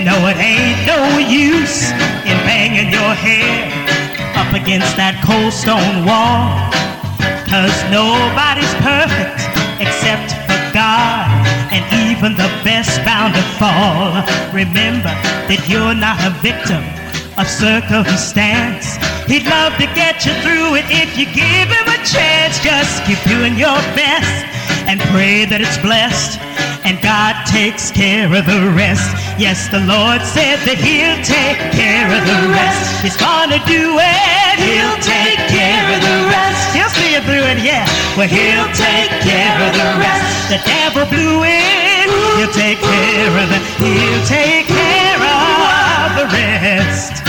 You know it ain't no use in banging your head up against that cold stone wall. Cause nobody's perfect except for God. And even the best bound to fall. Remember that you're not a victim of circumstance. He'd love to get you through it if you give him a chance. Just keep doing your best and pray that it's blessed and God takes care of the rest. Yes, the Lord said that He'll take care of the rest. He's gonna do it. He'll take care of the rest. He'll see you through it, yeah. Well, He'll take care of the rest. The devil blew it. He'll take care of it. He'll take care of the rest.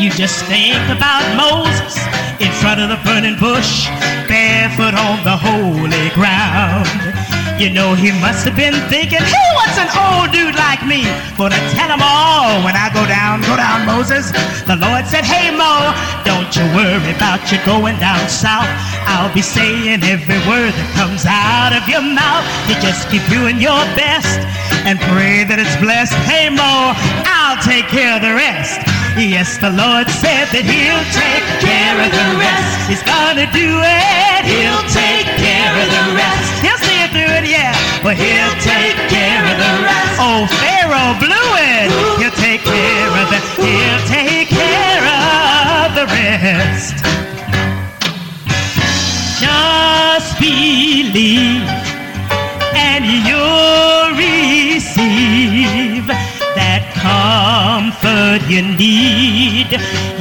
You just think about Moses in front of the burning bush, barefoot on the holy ground. You know he must have been thinking, hey, what's an old dude like me gonna tell him all when I go down, go down, Moses? The Lord said, hey, Mo, don't you worry about you going down south. I'll be saying every word that comes out of your mouth. You just keep doing your best and pray that it's blessed. Hey, Mo, I'll take care of the rest. Yes, the Lord said that He'll take care of the rest. He's gonna do it. He'll take through it, yeah. But He'll take care of the rest. Oh, Pharaoh blew it. He'll take care of it. He'll take care of the rest. Just believe and you'll receive comfort you need.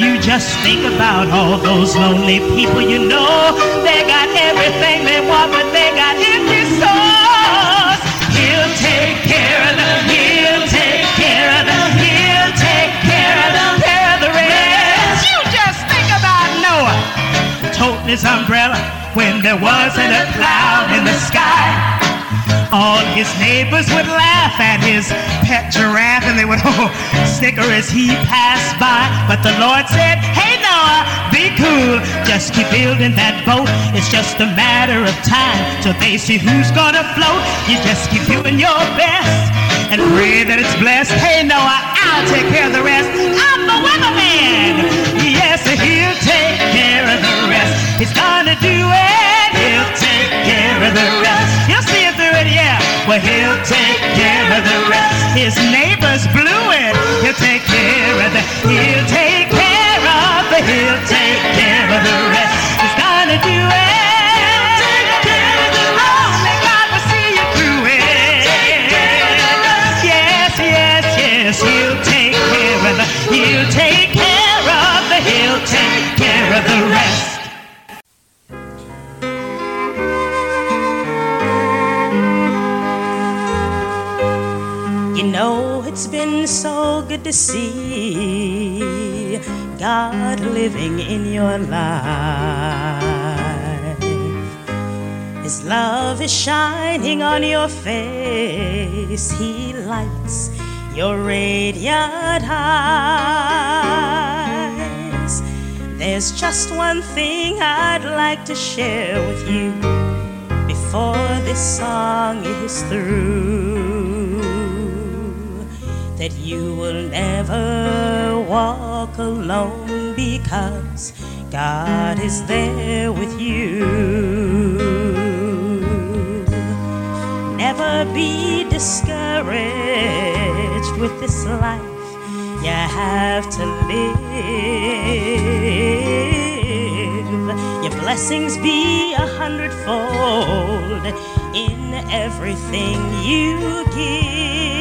You just think about all those lonely people you know. They got everything they want, but they got empty souls. He'll take care of them. He'll take care of them. He'll take care of them. Care of the rest. You just think about Noah toting his umbrella when there wasn't a cloud in the sky. All his neighbors would laugh at his pet giraffe and they would oh, snicker as he passed by. But the Lord said, Hey Noah, be cool. Just keep building that boat. It's just a matter of time till they see who's gonna float. You just keep doing your best and pray that it's blessed. Hey Noah, I'll take care of the rest. I'm the weatherman. Yes, he'll take care of the rest. He's gonna do it. He'll take care of the rest. You'll see it it, yeah. Well, he'll take care of the rest. His neighbors blew it. He'll take care of the. He'll take care of the. He'll take to see God living in your life. His love is shining on your face, He lights your radiant eyes. There's just one thing I'd like to share with you before this song is through that you will never walk alone because God is there with you. Never be discouraged with this life you have to live. Your blessings be a hundredfold in everything you give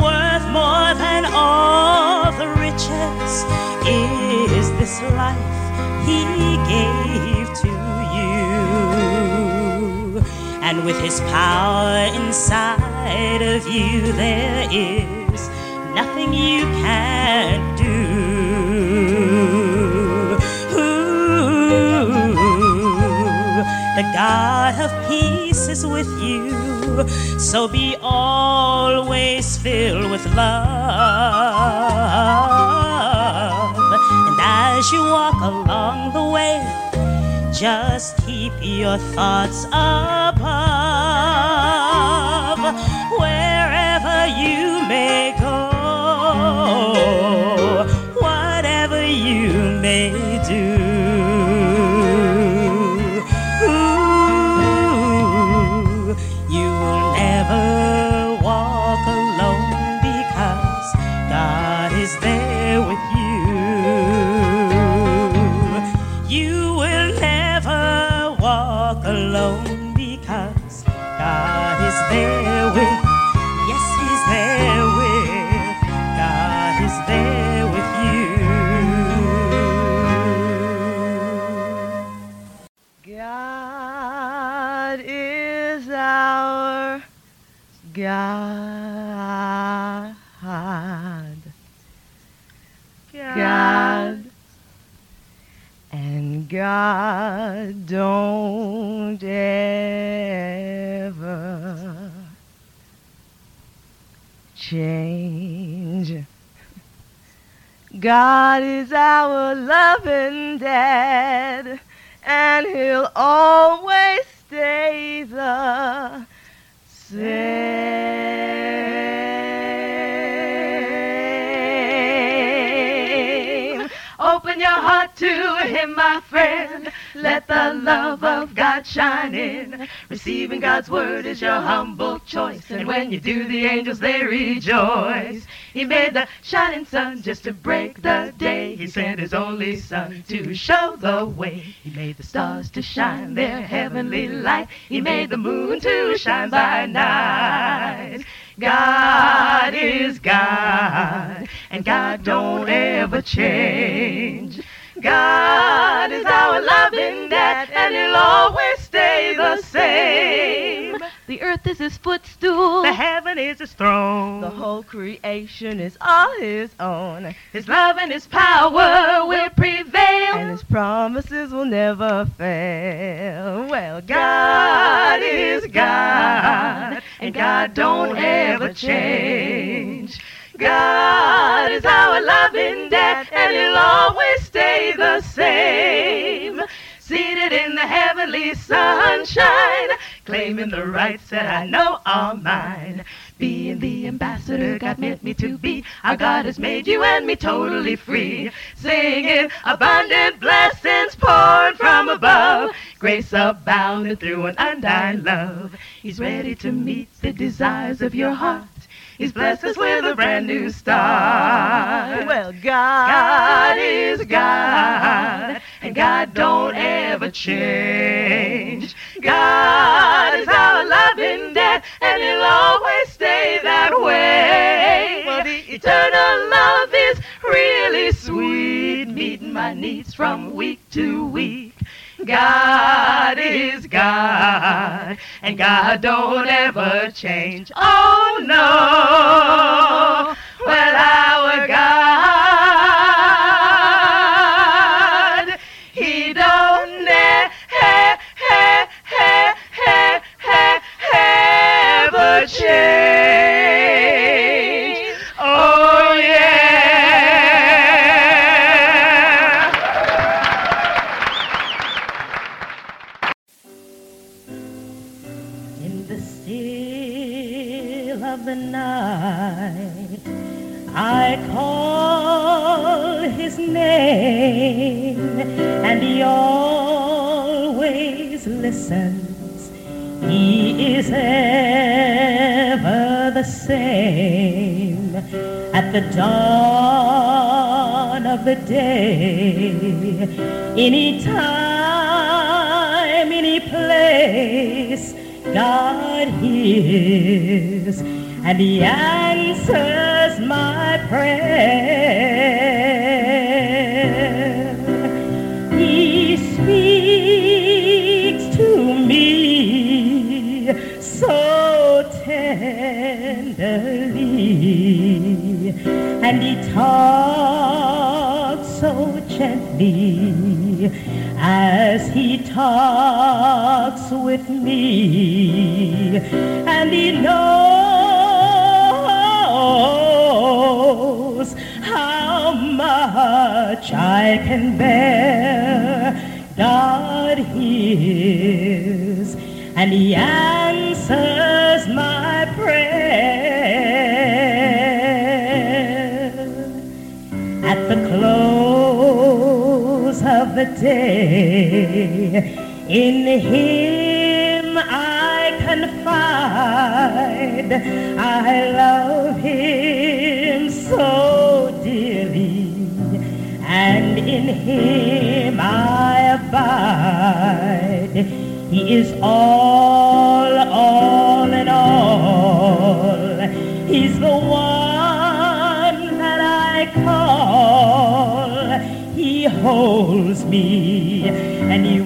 worth more than all the riches is this life he gave to you. And with his power inside of you, there is nothing you can't do. Ooh, the God of peace is with you. So be always filled with love. And as you walk along the way, just keep your thoughts above. Wherever you may don't ever change. God is our loving dad, and he'll always stay the same. Open your heart to him, my friend. Let the love of God shine in. Receiving God's word is your humble choice. And when you do, the angels they rejoice. He made the shining sun just to break the day. He sent his only son to show the way. He made the stars to shine their heavenly light. He made the moon to shine by night. God is God, and God don't ever change. God is our loving dad, and he'll always stay the same. The earth is his footstool. The heaven is his throne. The whole creation is all his own. His love and his power will prevail. And his promises will never fail. Well, God is God, and God don't ever change. God is our loving dad, and he'll always stay the same. Seated in the heavenly sunshine, claiming the rights that I know are mine. Being the ambassador God meant me to be, our God has made you and me totally free. Singing abundant blessings poured from above, grace abounding through an undying love. He's ready to meet the desires of your heart. He's blessed us with a brand new start. well, God, God is God, and God don't ever change. God is our loving dad, and he'll always stay that way. Well, the Eternal love is really sweet, meeting my needs from week to week. God is God, and God don't ever change. Oh no, well our God, prayer. He speaks to me so tenderly and he talks so gently as he talks with me and he knows much I can bear. God hears, and He answers my prayer. At the close of the day, in Him I confide. I love Him so. Him I abide. He is all, all in all. He's the one that I call. He holds me and he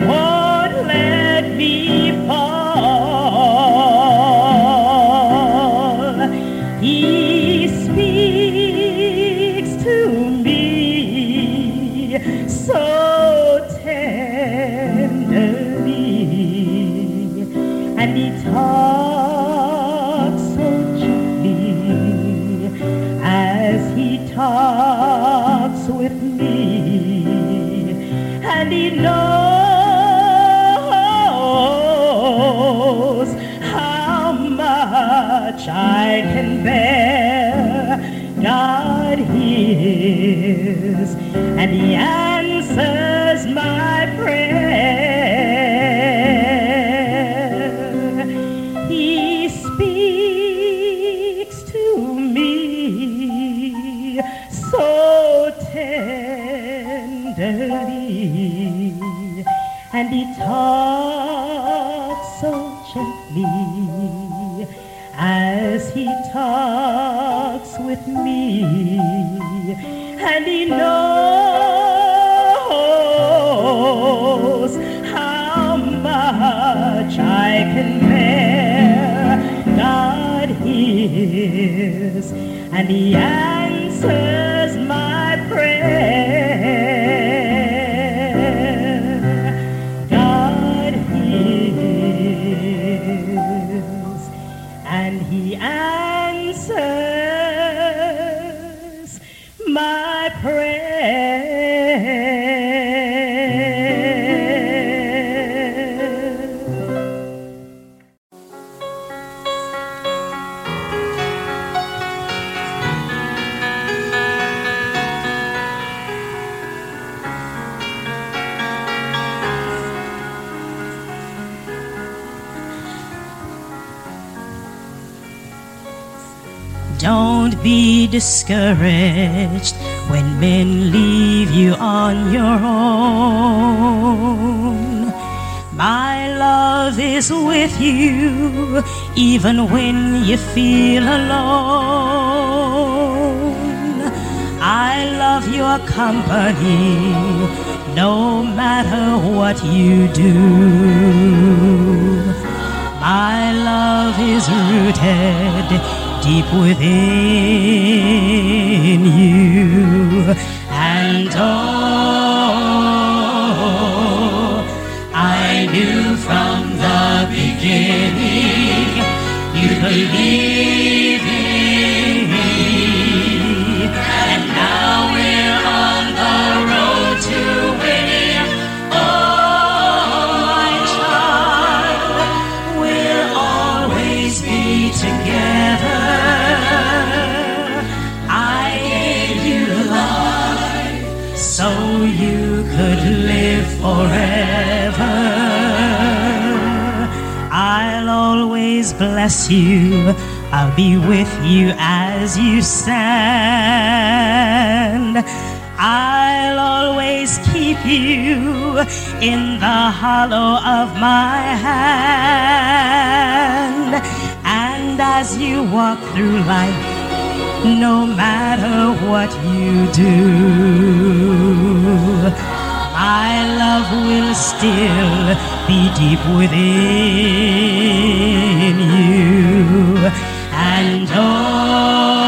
hears and he discouraged when men leave you on your own. My love is with you even when you feel alone. I love your company no matter what you do. My love is rooted deep within you. And oh, bless you. I'll be with you as you stand. I'll always keep you in the hollow of my hand. And as you walk through life, no matter what you do, my love will still be deep within you. And oh,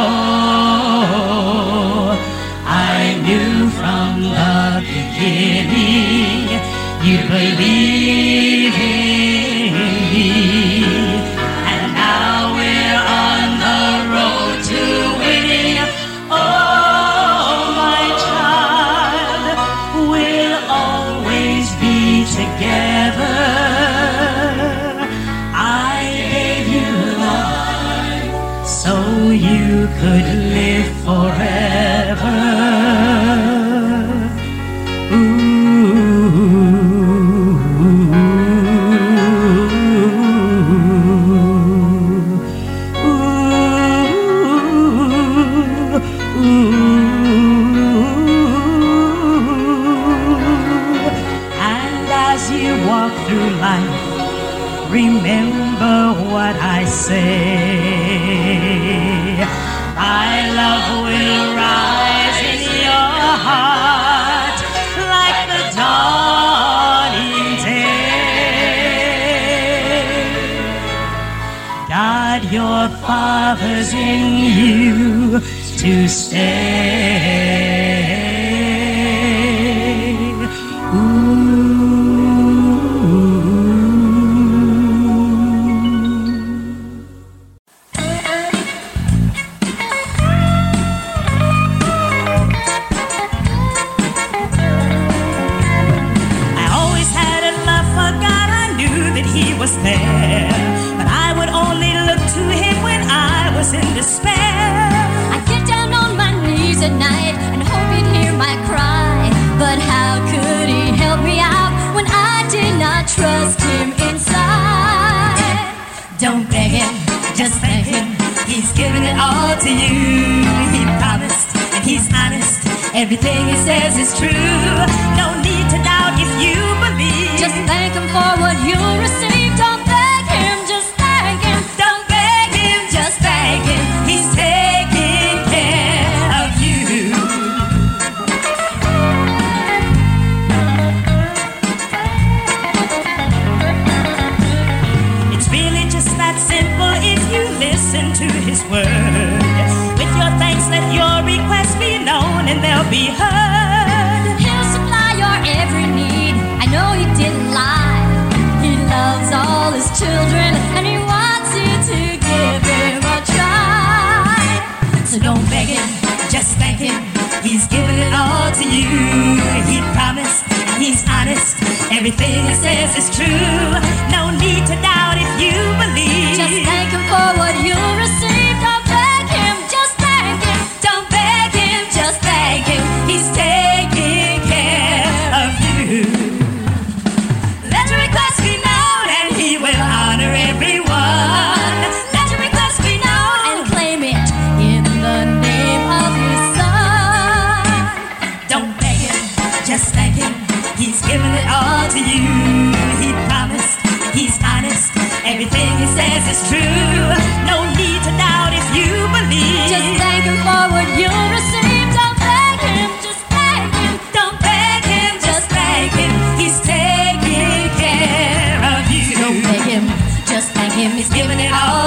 Everything he says is true.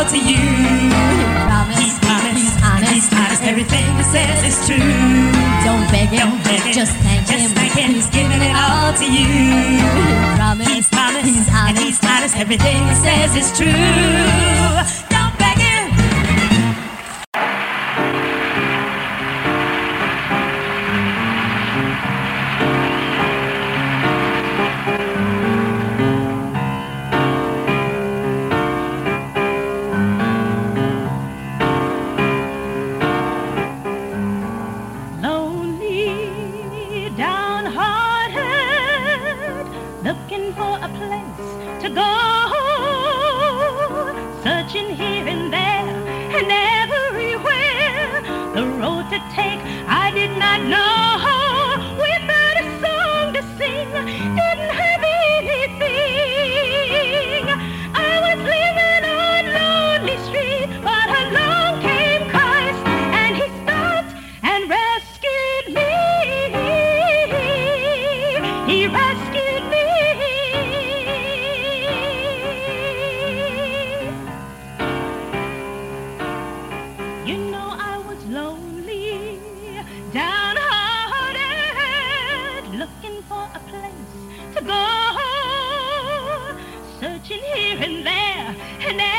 to you. Promise, he's honest, he's honest, he's honest. Everything he says is true. Don't beg him, Don't beg him. just thank just him. Thank him. He's giving it all to you. Promise, he's honest, he's honest, he's honest. Everything he says is true. there, and there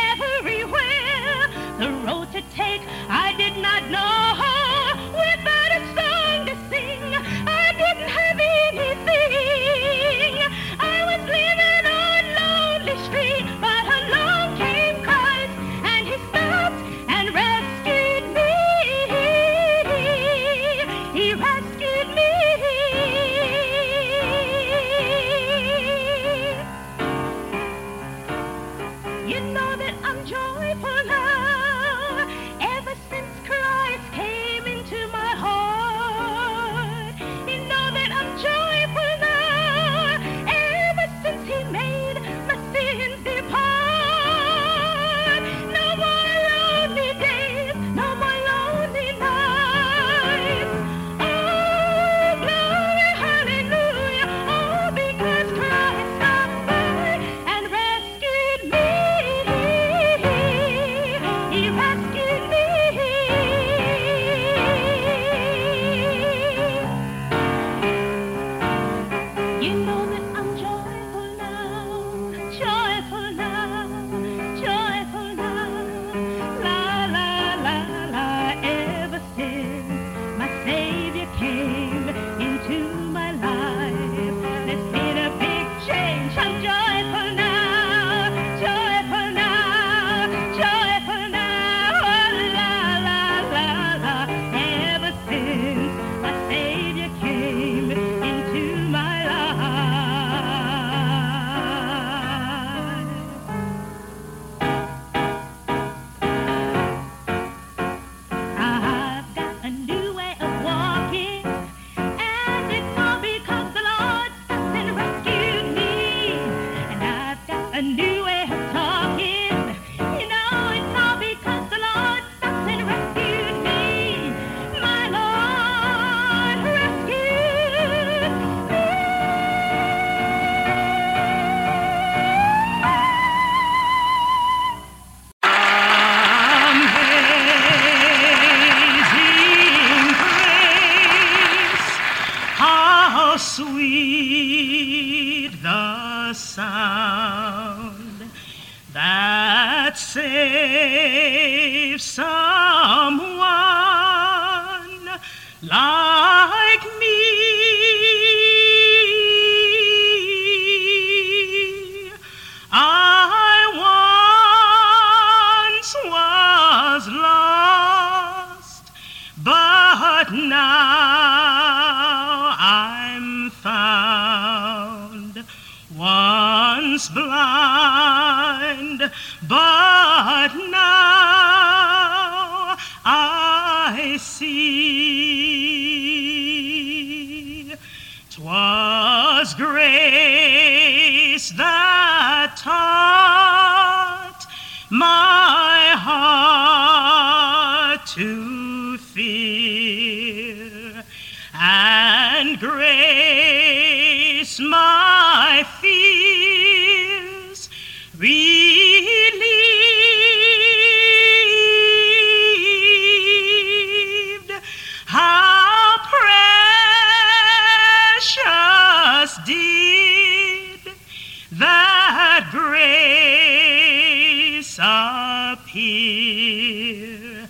Here,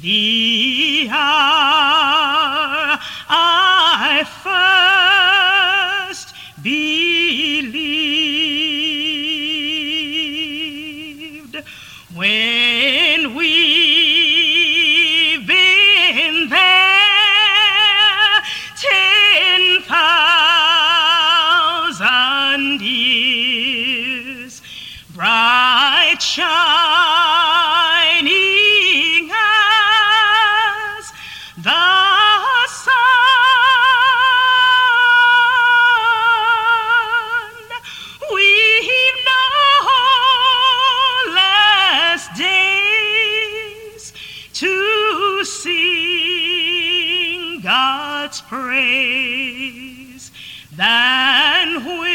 The praise than when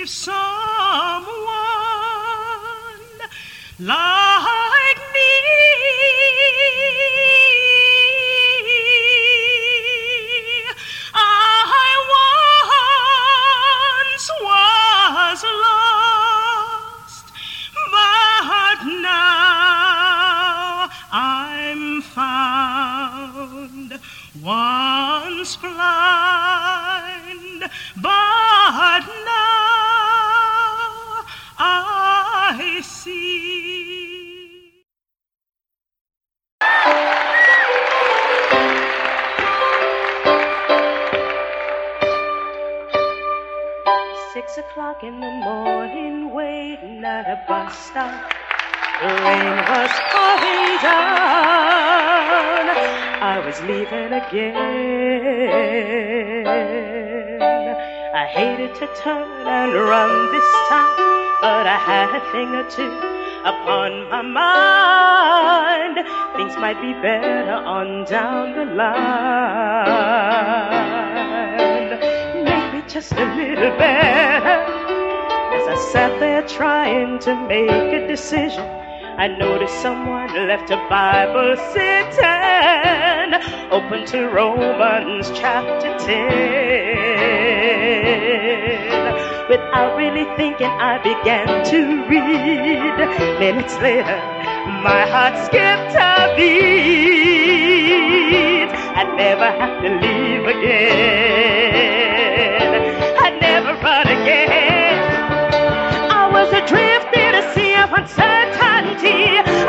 be someone like me. I once was lost, but now I'm found. Once blind, but stop. The rain was falling down. I was leaving again. I hated to turn and run this time, but I had a thing or two upon my mind. Things might be better on down the line. Maybe just a little better. I sat there trying to make a decision. I noticed someone left a Bible sitting open to Romans chapter 10. Without really thinking, I began to read. Minutes later, my heart skipped a beat. I'd never have to leave again. Uncertainty.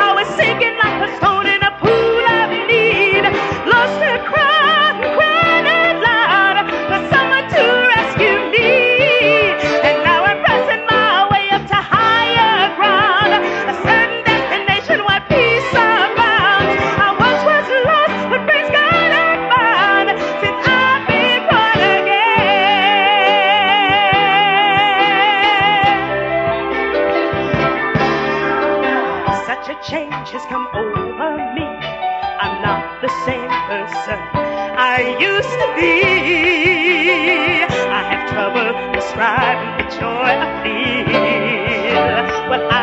Such a change has come over me. I'm not the same person I used to be. I have trouble describing the joy I feel when I